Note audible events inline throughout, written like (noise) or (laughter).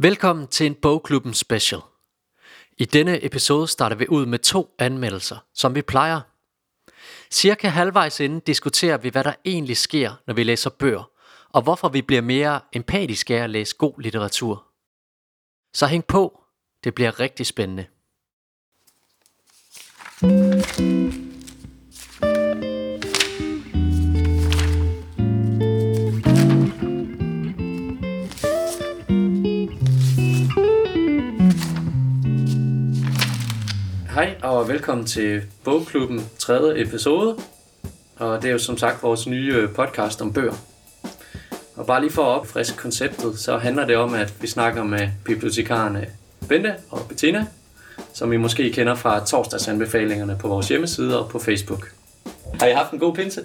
Velkommen til en Bogklubben special. I denne episode starter vi ud med to anmeldelser, som vi plejer. Cirka halvvejs inden diskuterer vi, hvad der egentlig sker, når vi læser bøger, og hvorfor vi bliver mere empatiske af at læse god litteratur. Så hæng på, det bliver rigtig spændende. Hej og velkommen til Bogklubben 3. episode. Og det er jo som sagt vores nye øh, podcast om bøger. Og bare lige for at opfriske konceptet, så handler det om, at vi snakker med bibliotekarerne Bente og Bettina, som I måske kender fra torsdagsanbefalingerne på vores hjemmeside og på Facebook. Har I haft en god pinse?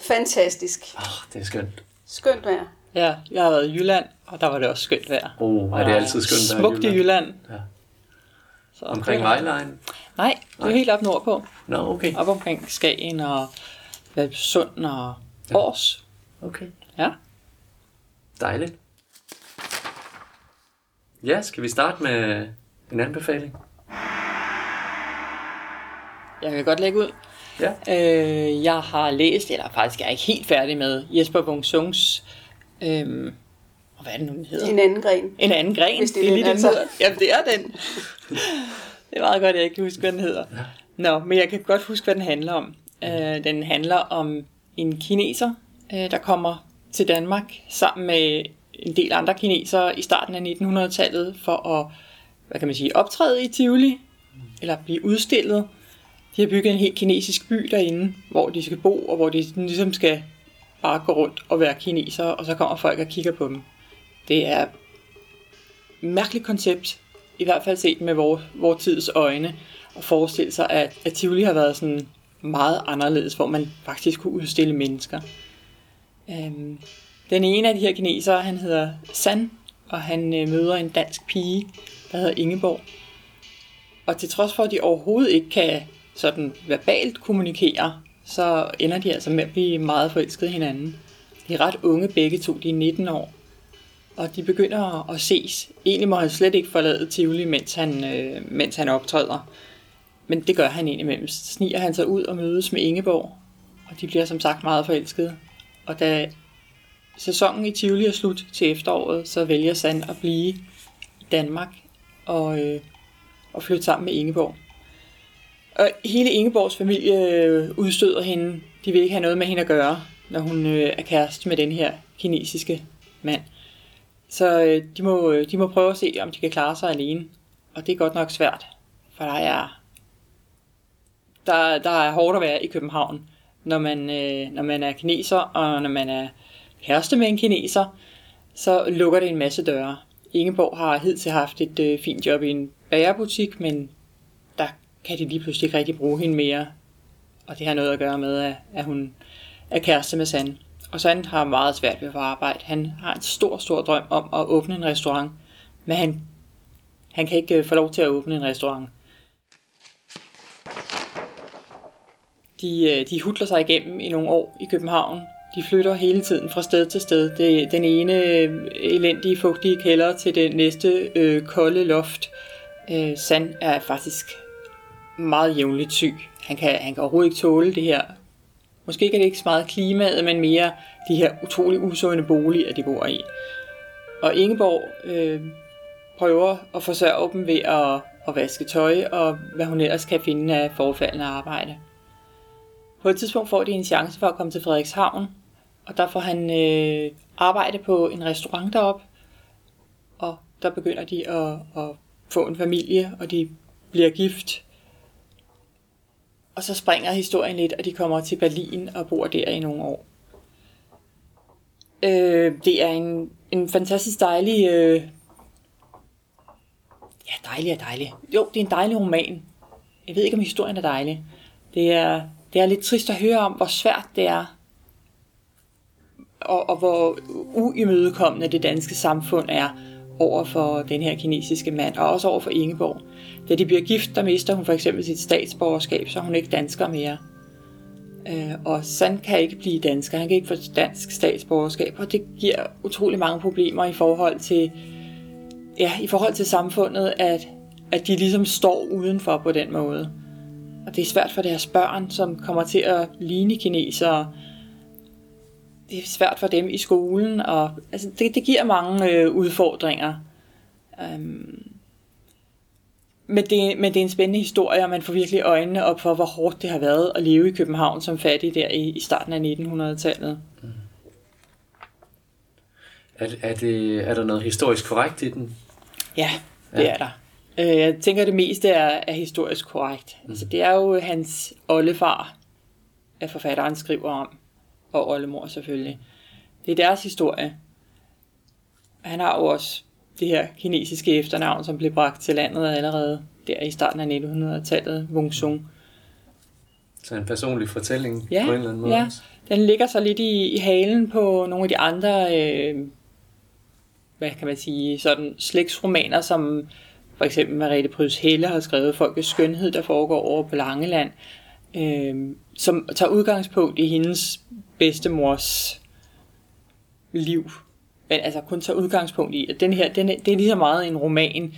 Fantastisk. Oh, det er skønt. Skønt vejr. Ja, jeg har været i Jylland, og der var det også skønt vejr. Oh, er det altid skønt vejr i Smukt i Jylland. Ja. Så Omkring Vejlejen? Nej, det er Nej. helt op nordpå. Nå, okay. Op omkring Skagen og Sund og Års. Okay. Ja. Dejligt. Ja, skal vi starte med en anbefaling? Jeg kan godt lægge ud. Ja. Øh, jeg har læst, eller faktisk er jeg ikke helt færdig med, Jesper Wung Sungs, øhm, og hvad er det nu, den hedder? En anden gren. En anden gren. Hvis det er lige den, den altså. hedder. Jamen, det er den. (laughs) det er meget godt, at jeg ikke kan huske, hvad den hedder. Ja. Nå, men jeg kan godt huske, hvad den handler om. Øh, den handler om en kineser, øh, der kommer til Danmark sammen med en del andre kinesere i starten af 1900-tallet for at, hvad kan man sige, optræde i Tivoli, eller blive udstillet. De har bygget en helt kinesisk by derinde, hvor de skal bo, og hvor de ligesom skal bare gå rundt og være kinesere, og så kommer folk og kigger på dem. Det er mærkeligt koncept, i hvert fald set med vores, vores tids øjne, og forestille sig, at, at Tivoli har været sådan meget anderledes, hvor man faktisk kunne udstille mennesker. Øhm, den ene af de her kinesere, han hedder San, og han øh, møder en dansk pige, der hedder Ingeborg. Og til trods for, at de overhovedet ikke kan sådan verbalt kommunikere, så ender de altså med at blive meget forelskede i hinanden. De er ret unge begge to, de er 19 år og de begynder at ses. Egentlig må han slet ikke forlade Tivoli, mens han, øh, mens han optræder. Men det gør han indimellem. Så sniger han sig ud og mødes med Ingeborg, og de bliver som sagt meget forelskede. Og da sæsonen i Tivoli er slut til efteråret, så vælger Sand at blive i Danmark og, øh, og flytte sammen med Ingeborg. Og hele Ingeborgs familie øh, udstøder hende. De vil ikke have noget med hende at gøre, når hun øh, er kæreste med den her kinesiske mand. Så øh, de, må, øh, de må prøve at se, om de kan klare sig alene. Og det er godt nok svært, for der er, der, der er hårdt at være i København, når man, øh, når man er kineser, og når man er kæreste med en kineser, så lukker det en masse døre. Ingeborg har hidtil haft et øh, fint job i en bagerbutik, men der kan de lige pludselig ikke rigtig bruge hende mere. Og det har noget at gøre med, at, at hun er kæreste med Sand. Og Sand har meget svært ved at få arbejde. Han har en stor, stor drøm om at åbne en restaurant, men han, han kan ikke øh, få lov til at åbne en restaurant. De, øh, de hudler sig igennem i nogle år i København. De flytter hele tiden fra sted til sted. Det, den ene øh, elendige, fugtige kælder til det næste øh, kolde loft. Øh, Sand er faktisk meget jævnligt syg. Han kan, han kan overhovedet ikke tåle det her Måske er det ikke så meget klimaet, men mere de her utrolig usunde boliger, de bor i. Og Ingeborg øh, prøver at forsørge dem ved at, at vaske tøj og hvad hun ellers kan finde af forfaldende arbejde. På et tidspunkt får de en chance for at komme til Frederikshavn, og der får han øh, arbejde på en restaurant derop, og der begynder de at, at få en familie, og de bliver gift. Og så springer historien lidt, og de kommer til Berlin og bor der i nogle år. Øh, det er en, en fantastisk dejlig... Øh, ja, dejlig er dejlig. Jo, det er en dejlig roman. Jeg ved ikke, om historien er dejlig. Det er, det er lidt trist at høre om, hvor svært det er, og, og hvor uimødekommende det danske samfund er over for den her kinesiske mand, og også over for Ingeborg. Da de bliver gift, der mister hun for eksempel sit statsborgerskab, så er hun ikke dansker mere. Øh, og Sand kan ikke blive dansker, han kan ikke få dansk statsborgerskab, og det giver utrolig mange problemer i forhold til ja, i forhold til samfundet, at, at de ligesom står udenfor på den måde. Og det er svært for deres børn, som kommer til at ligne kinesere. Det er svært for dem i skolen, og altså, det, det giver mange øh, udfordringer. Um, men, det, men det er en spændende historie, og man får virkelig øjnene op for, hvor hårdt det har været at leve i København som fattig der i, i starten af 1900-tallet. Mm. Er, er, det, er der noget historisk korrekt i den? Ja, det ja. er der. Øh, jeg tænker, at det meste er, er historisk korrekt. Mm. Altså, det er jo hans oldefar, at forfatteren skriver om, og oldemor selvfølgelig. Det er deres historie. Han har jo også det her kinesiske efternavn, som blev bragt til landet allerede der i starten af 1900-tallet, Wung Sung. Så en personlig fortælling ja, på en eller anden måde? Ja, den ligger så lidt i, i halen på nogle af de andre, øh, hvad kan man sige, sådan slægtsromaner, som for eksempel Mariette Prys Helle har skrevet Folkets Skønhed, der foregår over på Langeland, øh, som tager udgangspunkt i hendes bedstemors liv men altså kun tager udgangspunkt i, at den her, den er, det er lige så meget en roman,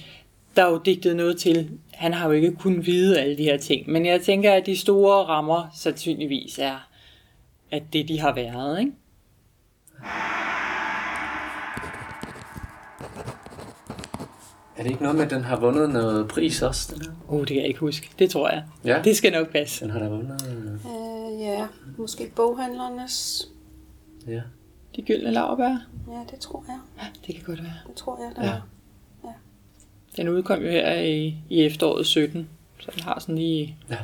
der er jo digtet noget til. Han har jo ikke kun vide alle de her ting, men jeg tænker, at de store rammer sandsynligvis er, at det de har været, ikke? Er det ikke noget med, at den har vundet noget pris også? Den her? Oh, det kan jeg ikke huske. Det tror jeg. Ja. Det skal nok passe. Den har da vundet... Uh, ja, måske boghandlernes... Ja. De gyldne laverbær? Ja, det tror jeg. Ja, det kan godt være. Det tror jeg, det ja. er. Ja. Den udkom jo her i, i efteråret 17, så den har sådan lige ja.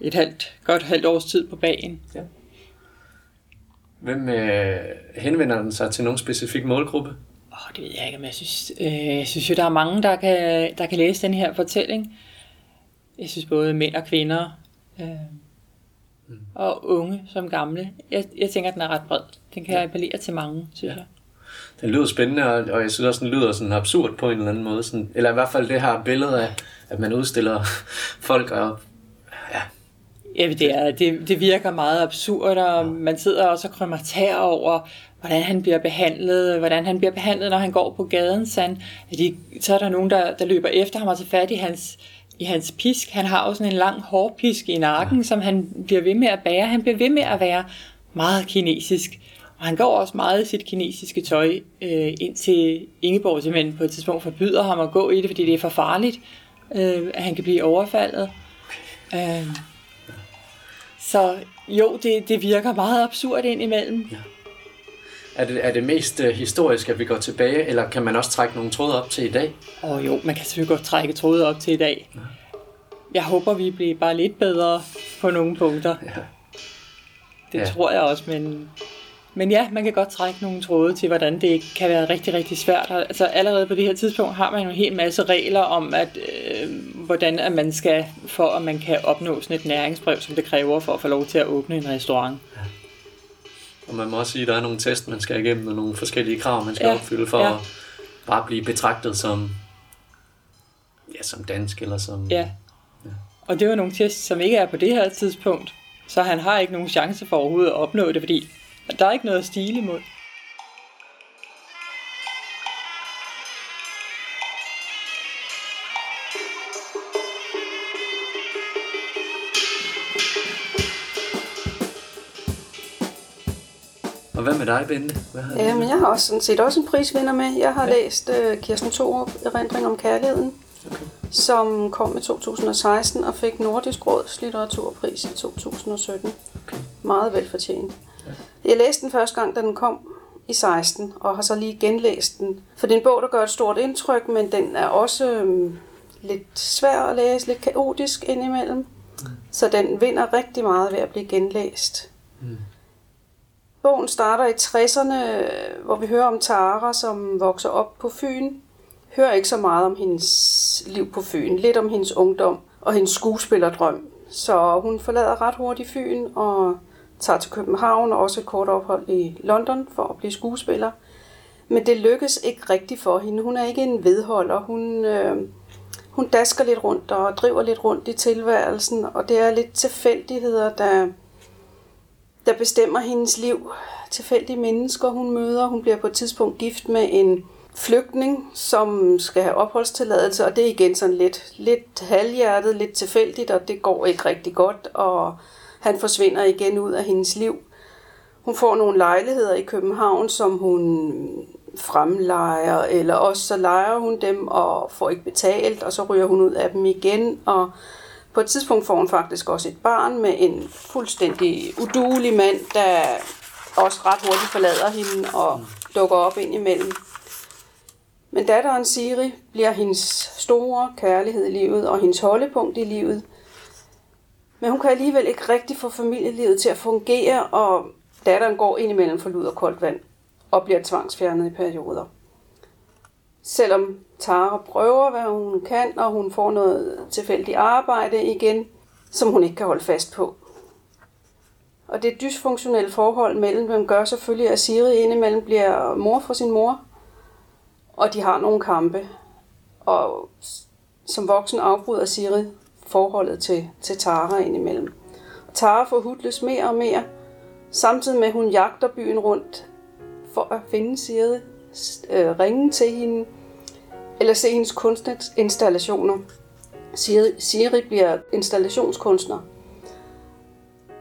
et halvt, godt halvt års tid på bagen. Ja. Hvem øh, henvender den sig til nogen specifik målgruppe? Åh, oh, det ved jeg ikke, men jeg synes, øh, jeg synes jo, der er mange, der kan, der kan læse den her fortælling. Jeg synes både mænd og kvinder, øh, mm. og unge som gamle. Jeg, jeg tænker, at den er ret bred. Den kan ja. appellere til mange, synes ja. jeg. Den lyder spændende, og, og jeg synes også, den lyder sådan absurd på en eller anden måde. Sådan, eller i hvert fald det her billede af, at man udstiller (laughs) folk og ja, Ja, det, er, det, det virker meget absurd, og ja. man sidder også og krømmerterer over, hvordan han bliver behandlet, hvordan han bliver behandlet, når han går på gaden. Så, han, de, så er der nogen, der, der løber efter ham og tager fat i hans, i hans pisk. Han har også en lang hårpisk i nakken, ja. som han bliver ved med at bære. Han bliver ved med at være meget kinesisk. Og han går også meget i sit kinesiske tøj, øh, indtil Ingeborg simpelthen på et tidspunkt forbyder ham at gå i det, fordi det er for farligt, øh, at han kan blive overfaldet. Øh, så jo, det, det virker meget absurd indimellem. Ja. Er det, er det mest uh, historisk, at vi går tilbage, eller kan man også trække nogle tråde op til i dag? Åh oh, jo, man kan selvfølgelig godt trække tråde op til i dag. Ja. Jeg håber, vi bliver bare lidt bedre på nogle punkter. Ja. Det ja. tror jeg også, men, men ja, man kan godt trække nogle tråde til, hvordan det kan være rigtig, rigtig svært. Altså allerede på det her tidspunkt har man jo en hel masse regler om, at øh, hvordan at man skal, for at man kan opnå sådan et næringsbrev, som det kræver for at få lov til at åbne en restaurant. Ja. Og man må også sige, at der er nogle test, man skal igennem, og nogle forskellige krav, man skal ja. opfylde for ja. at bare blive betragtet som, ja, som dansk eller som... Ja. ja. Og det var nogle tests, som ikke er på det her tidspunkt. Så han har ikke nogen chance for overhovedet at opnå det, fordi der er ikke noget at stile imod. Med dig, Bente? Hvad har Jamen, jeg har også sådan set også en prisvinder med. Jeg har ja. læst uh, Kirsten Thorup, Erindring om kærligheden, okay. som kom i 2016 og fik Nordisk Råds litteraturpris i 2017. Okay. Meget velfortjent. Ja. Jeg læste den første gang, da den kom i 16, og har så lige genlæst den. For det er en bog, der gør et stort indtryk, men den er også øhm, lidt svær at læse, lidt kaotisk indimellem. Mm. Så den vinder rigtig meget ved at blive genlæst. Mm. Bogen starter i 60'erne, hvor vi hører om Tara, som vokser op på Fyn. Hører ikke så meget om hendes liv på Fyn, lidt om hendes ungdom og hendes skuespillerdrøm. Så hun forlader ret hurtigt Fyn og tager til København og også et kort ophold i London for at blive skuespiller. Men det lykkes ikke rigtigt for hende. Hun er ikke en vedholder. Hun, øh, hun dasker lidt rundt og driver lidt rundt i tilværelsen, og det er lidt tilfældigheder, der, der bestemmer hendes liv. Tilfældige mennesker, hun møder. Hun bliver på et tidspunkt gift med en flygtning, som skal have opholdstilladelse, og det er igen sådan lidt, lidt halvhjertet, lidt tilfældigt, og det går ikke rigtig godt, og han forsvinder igen ud af hendes liv. Hun får nogle lejligheder i København, som hun fremlejer, eller også så lejer hun dem og får ikke betalt, og så ryger hun ud af dem igen, og på et tidspunkt får hun faktisk også et barn med en fuldstændig udulig mand, der også ret hurtigt forlader hende og dukker op ind imellem. Men datteren Siri bliver hendes store kærlighed i livet og hendes holdepunkt i livet. Men hun kan alligevel ikke rigtig få familielivet til at fungere, og datteren går ind imellem for lud og koldt vand og bliver tvangsfjernet i perioder. Selvom Tara prøver, hvad hun kan, og hun får noget tilfældigt arbejde igen, som hun ikke kan holde fast på. Og det dysfunktionelle forhold mellem dem gør selvfølgelig, at Siri indimellem bliver mor for sin mor, og de har nogle kampe. Og som voksen afbryder Siri forholdet til, til Tara indimellem. Tara får hudløs mere og mere, samtidig med at hun jagter byen rundt for at finde Siri, øh, ringe til hende, eller se hendes kunstinstallationer. Siri, Siri bliver installationskunstner.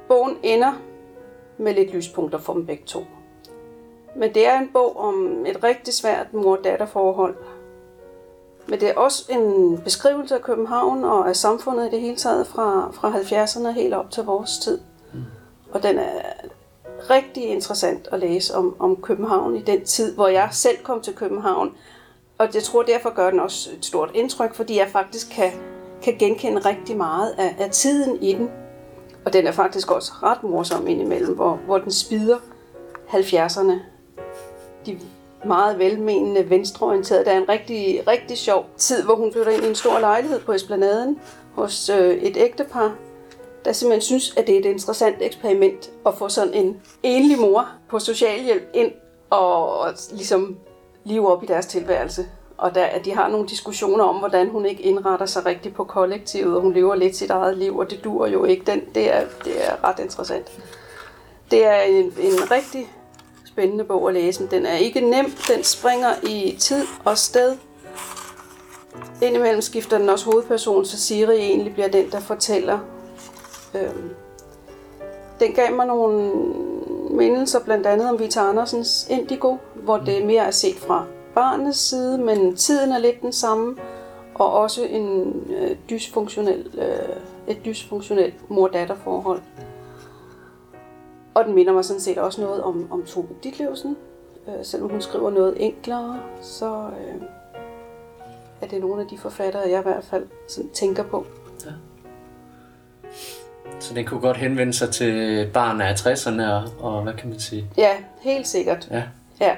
Bogen ender med lidt lyspunkter for dem begge to. Men det er en bog om et rigtig svært mor-datter-forhold. Men det er også en beskrivelse af København og af samfundet i det hele taget fra, fra 70'erne helt op til vores tid. Mm. Og den er rigtig interessant at læse om, om København i den tid, hvor jeg selv kom til København. Og jeg tror derfor gør den også et stort indtryk, fordi jeg faktisk kan, kan genkende rigtig meget af, af tiden i den. Og den er faktisk også ret morsom indimellem, hvor, hvor den spider 70'erne. De meget velmenende, venstreorienterede. Der er en rigtig, rigtig sjov tid, hvor hun flytter ind i en stor lejlighed på Esplanaden hos øh, et ægtepar, der simpelthen synes, at det er et interessant eksperiment at få sådan en enlig mor på socialhjælp ind og ligesom live op i deres tilværelse. Og der, at de har nogle diskussioner om, hvordan hun ikke indretter sig rigtigt på kollektivet, og hun lever lidt sit eget liv, og det dur jo ikke. Den, det, er, det er ret interessant. Det er en, en rigtig spændende bog at læse, den er ikke nem. Den springer i tid og sted. Indimellem skifter den også hovedperson, så Siri egentlig bliver den, der fortæller. Øhm, den gav mig nogle mindelser, blandt andet om Vita Andersens Indigo, hvor det mere er set fra barnets side, men tiden er lidt den samme, og også en øh, dysfunktionel, øh, et dysfunktionelt mor-datter-forhold. Og den minder mig sådan set også noget om, om Tove Ditlevsen. Øh, selvom hun skriver noget enklere, så øh, er det nogle af de forfattere, jeg i hvert fald sådan tænker på. Ja. Så den kunne godt henvende sig til barn af 60'erne og, og hvad kan man sige? Ja, helt sikkert. Ja. ja.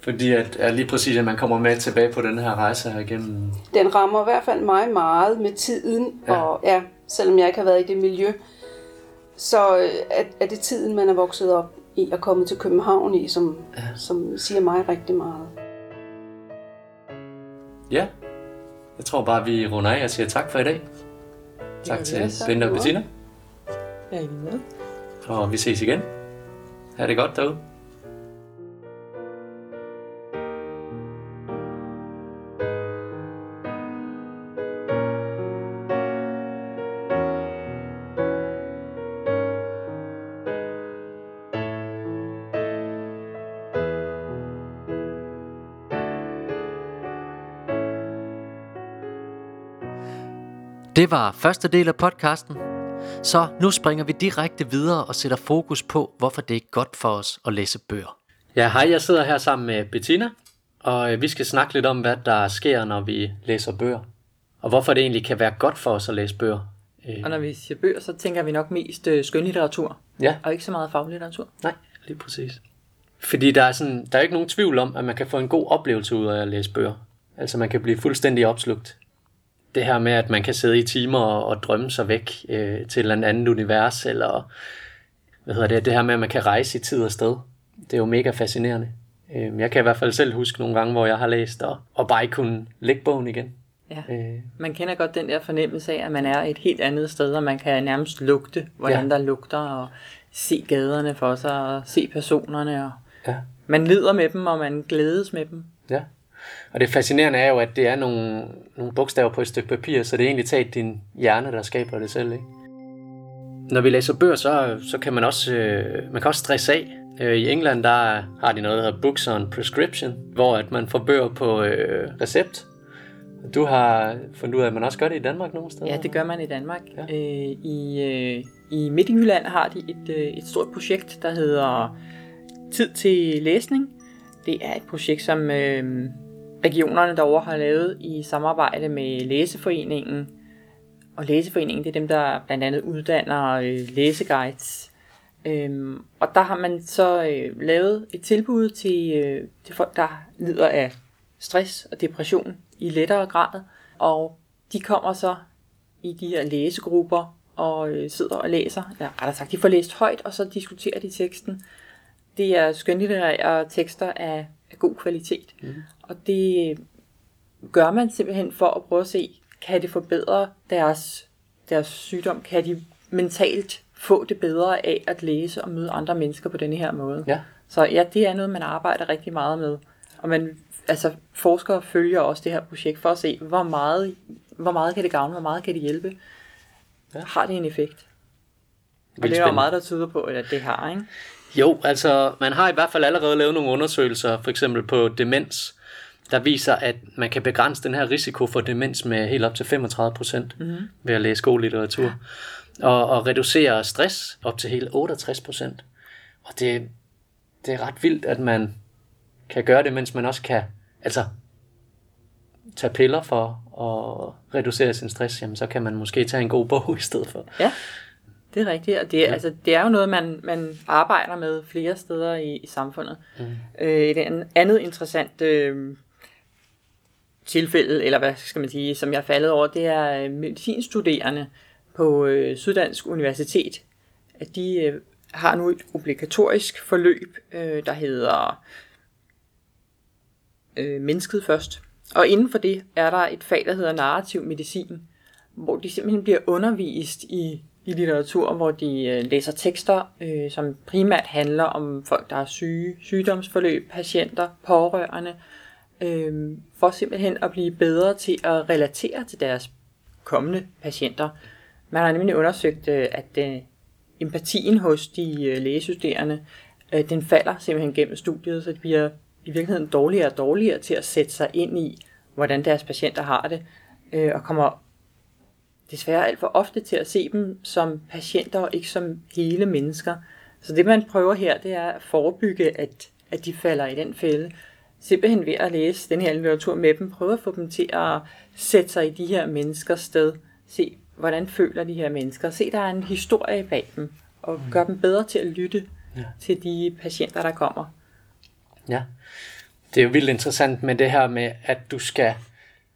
Fordi at, at lige præcis, at man kommer med tilbage på den her rejse her igennem. Den rammer i hvert fald mig meget med tiden, ja. og ja, selvom jeg ikke har været i det miljø, så øh, er, er det tiden, man er vokset op i at komme til København i, som, ja. som siger mig rigtig meget. Ja, jeg tror bare, vi runder af og siger tak for i dag. Tak ja, til Bente og Bettina. I med. Og vi ses igen. Ha' det godt derude. Det var første del af podcasten. Så nu springer vi direkte videre og sætter fokus på, hvorfor det er godt for os at læse bøger. Ja, hej, jeg sidder her sammen med Bettina, og øh, vi skal snakke lidt om, hvad der sker, når vi læser bøger. Og hvorfor det egentlig kan være godt for os at læse bøger. Og når vi siger bøger, så tænker vi nok mest øh, skønlitteratur. Ja. Og ikke så meget faglitteratur. Nej, lige præcis. Fordi der er, sådan, der er ikke nogen tvivl om, at man kan få en god oplevelse ud af at læse bøger. Altså man kan blive fuldstændig opslugt det her med, at man kan sidde i timer og, og drømme sig væk øh, til et eller andet univers, eller hvad hedder det, det her med, at man kan rejse i tid og sted. Det er jo mega fascinerende. Øh, jeg kan i hvert fald selv huske nogle gange, hvor jeg har læst og, og bare ikke kunne lægge bogen igen. Ja. Øh. Man kender godt den der fornemmelse af, at man er et helt andet sted, og man kan nærmest lugte, hvordan ja. der lugter, og se gaderne for sig, og se personerne. Og ja. Man lider med dem, og man glædes med dem. Ja. Og det fascinerende er jo, at det er nogle, nogle bogstaver på et stykke papir, så det er egentlig taget din hjerne, der skaber det selv. Ikke? Når vi læser bøger, så, så kan man også, øh, man kan også stresse af. Øh, I England der har de noget, der hedder Books on Prescription, hvor at man får bøger på øh, recept. Du har fundet ud af, at man også gør det i Danmark nogle steder? Ja, det gør man i Danmark. Ja. Øh, I øh, i Midtjylland har de et, øh, et stort projekt, der hedder Tid til læsning. Det er et projekt, som øh, regionerne derovre har lavet i samarbejde med Læseforeningen. Og Læseforeningen, det er dem, der blandt andet uddanner øh, læseguides. Øhm, og der har man så øh, lavet et tilbud til, øh, til folk, der lider af stress og depression i lettere grad. Og de kommer så i de her læsegrupper og øh, sidder og læser. eller rettere sagt, de får læst højt, og så diskuterer de teksten. Det er skønlitterære tekster af, af god kvalitet. Mm. Og det gør man simpelthen for at prøve at se, kan det forbedre deres, deres sygdom? Kan de mentalt få det bedre af at læse og møde andre mennesker på denne her måde? Ja. Så ja, det er noget, man arbejder rigtig meget med. Og man, altså, forskere følger også det her projekt for at se, hvor meget, hvor meget kan det gavne, hvor meget kan det hjælpe. Ja. Har det en effekt? Og det er jo meget, der tyder på, at det har, ikke? Jo, altså man har i hvert fald allerede lavet nogle undersøgelser, for eksempel på demens, der viser, at man kan begrænse den her risiko for demens med helt op til 35 procent mm-hmm. ved at læse god litteratur. Ja. Og, og reducere stress op til helt 68 procent. Og det, det er ret vildt, at man kan gøre det, mens man også kan altså, tage piller for at reducere sin stress, jamen, så kan man måske tage en god bog (laughs) i stedet for. Ja, det er rigtigt. Og det, ja. altså, det er jo noget, man, man arbejder med flere steder i, i samfundet. Mm. Øh, et andet interessant øh, tilfælde, eller hvad skal man sige, som jeg er faldet over, det er øh, medicinstuderende på øh, Syddansk Universitet. At de øh, har nu et obligatorisk forløb, øh, der hedder øh, Mennesket først. Og inden for det er der et fag, der hedder narrativ medicin, hvor de simpelthen bliver undervist i, i litteratur, hvor de øh, læser tekster, øh, som primært handler om folk, der er syge, sygdomsforløb, patienter, pårørende, øh, øh, for simpelthen at blive bedre til at relatere til deres kommende patienter. Man har nemlig undersøgt, øh, at øh, empatien hos de øh, lægestuderende, øh, den falder simpelthen gennem studiet, så de bliver i virkeligheden dårligere og dårligere til at sætte sig ind i, hvordan deres patienter har det, øh, og kommer desværre alt for ofte til at se dem som patienter og ikke som hele mennesker. Så det man prøver her, det er at forebygge, at, at de falder i den fælde. Simpelthen ved at læse den her litteratur med dem, prøve at få dem til at sætte sig i de her menneskers sted, se hvordan føler de her mennesker, se der er en historie bag dem, og mm. gøre dem bedre til at lytte ja. til de patienter, der kommer. Ja, det er jo vildt interessant med det her med, at du skal,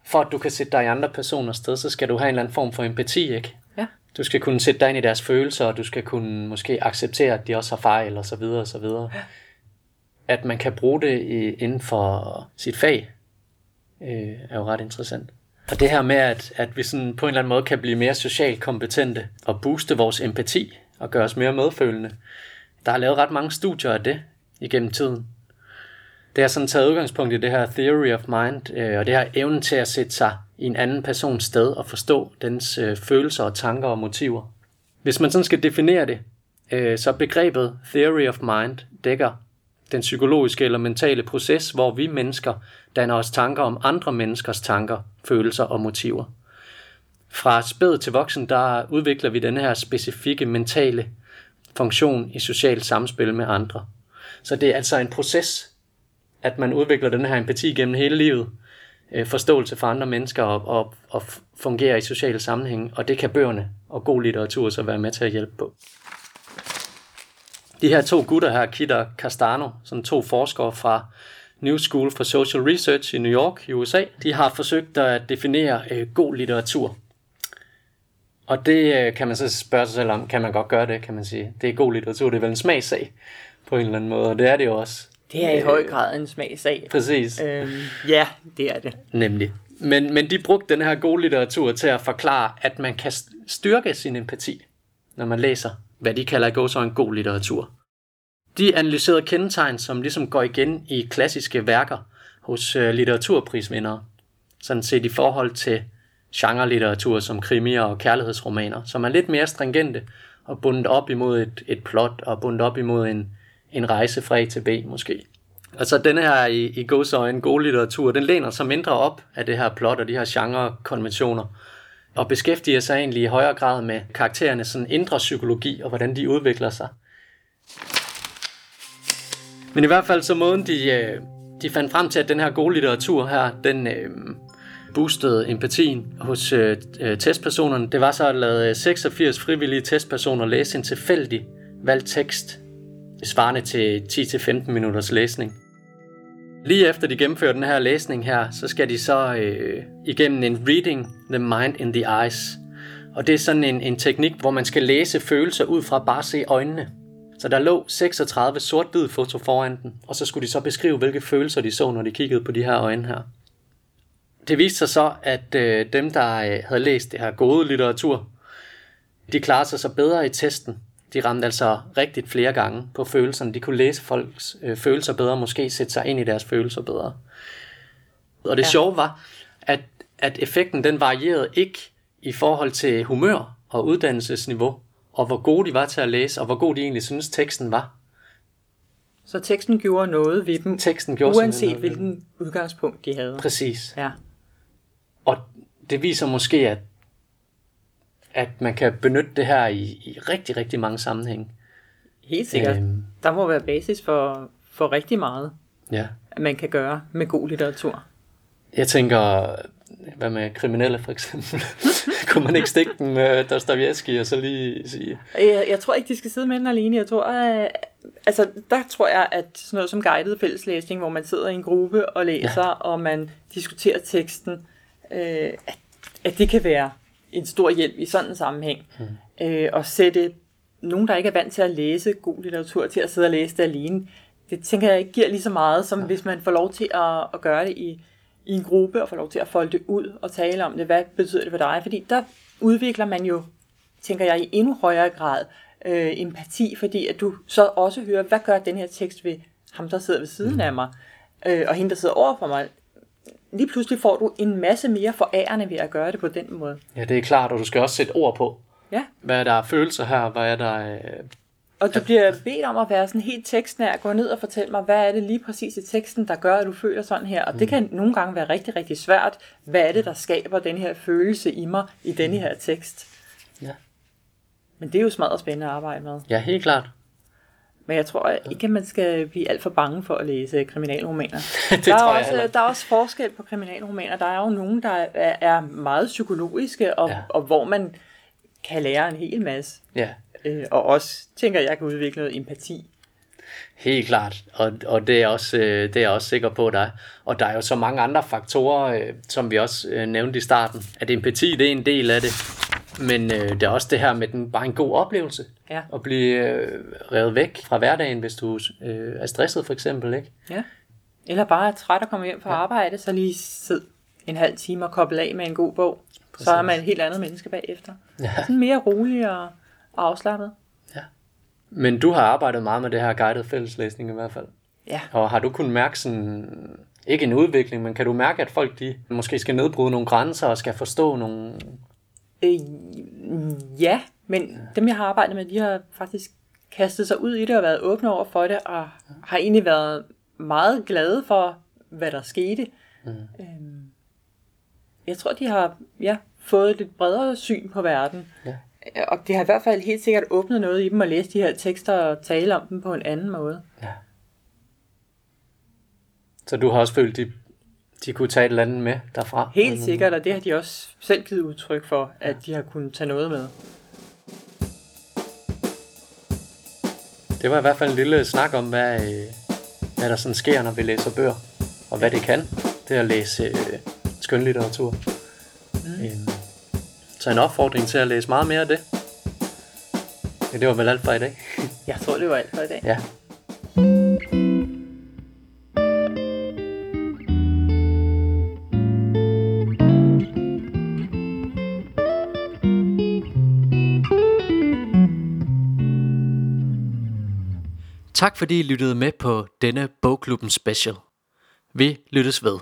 for at du kan sætte dig i andre personers sted, så skal du have en eller anden form for empati, ikke? Ja. Du skal kunne sætte dig ind i deres følelser, og du skal kunne måske acceptere, at de også har fejl, og så videre, og så videre. Ja. At man kan bruge det i, inden for sit fag, øh, er jo ret interessant. Og det her med, at, at vi sådan på en eller anden måde kan blive mere socialt kompetente og booste vores empati og gøre os mere medfølende. Der er lavet ret mange studier af det igennem tiden. Det har sådan taget udgangspunkt i det her theory of mind, øh, og det her evnen til at sætte sig i en anden persons sted og forstå dens øh, følelser og tanker og motiver. Hvis man sådan skal definere det, øh, så begrebet theory of mind dækker den psykologiske eller mentale proces, hvor vi mennesker danner os tanker om andre menneskers tanker, følelser og motiver. Fra spæd til voksen, der udvikler vi den her specifikke mentale funktion i socialt samspil med andre. Så det er altså en proces, at man udvikler den her empati gennem hele livet, øh, forståelse for andre mennesker og, og, og fungerer i sociale sammenhæng, og det kan bøgerne og god litteratur så være med til at hjælpe på. De her to gutter her, Kit og Castano, som to forskere fra New School for Social Research i New York i USA, de har forsøgt at definere øh, god litteratur. Og det øh, kan man så spørge sig selv om, kan man godt gøre det, kan man sige. Det er god litteratur, det er vel en smagssag på en eller anden måde, og det er det jo også. Det er i høj grad en smagsag. Præcis. Øhm, ja, det er det. Nemlig. Men, men de brugte den her gode litteratur til at forklare, at man kan styrke sin empati, når man læser, hvad de kalder gå så en god litteratur. De analyserede kendetegn, som ligesom går igen i klassiske værker hos øh, litteraturprisvindere. Sådan set i forhold til genre-litteratur som krimier og kærlighedsromaner, som er lidt mere stringente og bundet op imod et, et plot og bundet op imod en, en rejse fra A til B måske. Altså denne her i, i gåsøjne gode litteratur, den læner sig mindre op af det her plot og de her genre-konventioner, og beskæftiger sig egentlig i højere grad med karakterernes sådan indre psykologi og hvordan de udvikler sig. Men i hvert fald så måden de, øh, de fandt frem til, at den her gode litteratur her, den øh, boostede empatien hos øh, øh testpersonerne, det var så at lade øh, 86 frivillige testpersoner læse en tilfældig valgt tekst, svarende til 10-15 minutters læsning. Lige efter de gennemfører den her læsning her, så skal de så øh, igennem en reading the mind in the eyes. Og det er sådan en, en teknik, hvor man skal læse følelser ud fra bare at se øjnene. Så der lå 36 sort-hvid foto foran den, og så skulle de så beskrive, hvilke følelser de så, når de kiggede på de her øjne her. Det viste sig så, at øh, dem, der øh, havde læst det her gode litteratur, de klarede sig så bedre i testen. De ramte altså rigtigt flere gange på følelserne. De kunne læse folks øh, følelser bedre, måske sætte sig ind i deres følelser bedre. Og det ja. sjove var, at, at effekten den varierede ikke i forhold til humør og uddannelsesniveau, og hvor gode de var til at læse, og hvor god de egentlig synes teksten var. Så teksten gjorde noget ved dem, teksten gjorde uanset noget hvilken udgangspunkt de havde. Præcis. Ja. Og det viser måske, at, at man kan benytte det her i, i rigtig, rigtig mange sammenhænge. Helt sikkert. Øhm, Der må være basis for, for rigtig meget, ja. at man kan gøre med god litteratur. Jeg tænker, hvad med kriminelle for eksempel? (laughs) Kunne man ikke stikke dem med Dostoyevsky og så lige sige? Jeg, jeg tror ikke, de skal sidde med den alene. Jeg tror, at, øh, altså, der tror jeg, at sådan noget som guided fælleslæsning, hvor man sidder i en gruppe og læser, ja. og man diskuterer teksten, øh, at, at det kan være en stor hjælp i sådan en sammenhæng. Hmm. Øh, og sætte nogen, der ikke er vant til at læse god litteratur, til at sidde og læse det alene, det tænker jeg ikke giver lige så meget, som ja. hvis man får lov til at, at gøre det i i en gruppe og få lov til at folde det ud og tale om det. Hvad betyder det for dig? Fordi der udvikler man jo, tænker jeg, i endnu højere grad øh, empati, fordi at du så også hører, hvad gør den her tekst ved ham, der sidder ved siden mm. af mig, øh, og hende, der sidder over for mig. Lige pludselig får du en masse mere forærende ved at gøre det på den måde. Ja, det er klart, og du skal også sætte ord på. Ja. Hvad er der følelser her? Hvad er der øh, og du bliver bedt om at være sådan helt tekstnær, gå ned og fortælle mig, hvad er det lige præcis i teksten, der gør, at du føler sådan her. Og det mm. kan nogle gange være rigtig, rigtig svært. Hvad er det, der skaber den her følelse i mig i denne her tekst? Ja. Men det er jo smadret spændende at arbejde med. Ja, helt klart. Men jeg tror ikke, at man skal blive alt for bange for at læse kriminalromaner. (laughs) det der, er tror også, jeg der er også forskel på kriminalromaner. Der er jo nogen, der er, er meget psykologiske, og, ja. og hvor man kan lære en hel masse. Ja. Øh, og også tænker, at jeg kan udvikle noget empati. Helt klart, og, og det, er også, øh, det er jeg også sikker på, der er. Og der er jo så mange andre faktorer, øh, som vi også øh, nævnte i starten, at empati det er en del af det, men øh, det er også det her med den, bare en god oplevelse. Ja. At blive øh, revet væk fra hverdagen, hvis du øh, er stresset for eksempel. Ikke? Ja. Eller bare er træt at komme hjem fra ja. arbejde, så lige sid en halv time og koble af med en god bog. Præcis. Så er man et helt andet menneske bagefter. Ja. Sådan mere rolig og og afslappet. Ja. Men du har arbejdet meget med det her guided fælleslæsning i hvert fald. Ja. Og har du kunnet mærke sådan, ikke en udvikling, men kan du mærke, at folk de måske skal nedbryde nogle grænser og skal forstå nogle... Øh, ja, men dem jeg har arbejdet med, de har faktisk kastet sig ud i det og været åbne over for det, og har egentlig været meget glade for, hvad der skete. Mm. Øhm, jeg tror, de har ja, fået et lidt bredere syn på verden. Ja og det har i hvert fald helt sikkert åbnet noget i dem at læse de her tekster og tale om dem på en anden måde. Ja. Så du har også følt, de, de kunne tage et eller andet med derfra? Helt sikkert, og det har de også selv givet udtryk for, at de har kunnet tage noget med. Det var i hvert fald en lille snak om, hvad, øh, hvad der sådan sker, når vi læser bøger, og hvad det kan, det at læse øh, skønlitteratur. Mm. Øhm, så en opfordring til at læse meget mere af det. Ja, det var vel alt for i dag. Jeg tror, det var alt for i dag. Ja. Tak fordi I lyttede med på denne Bogklubben Special. Vi lyttes ved.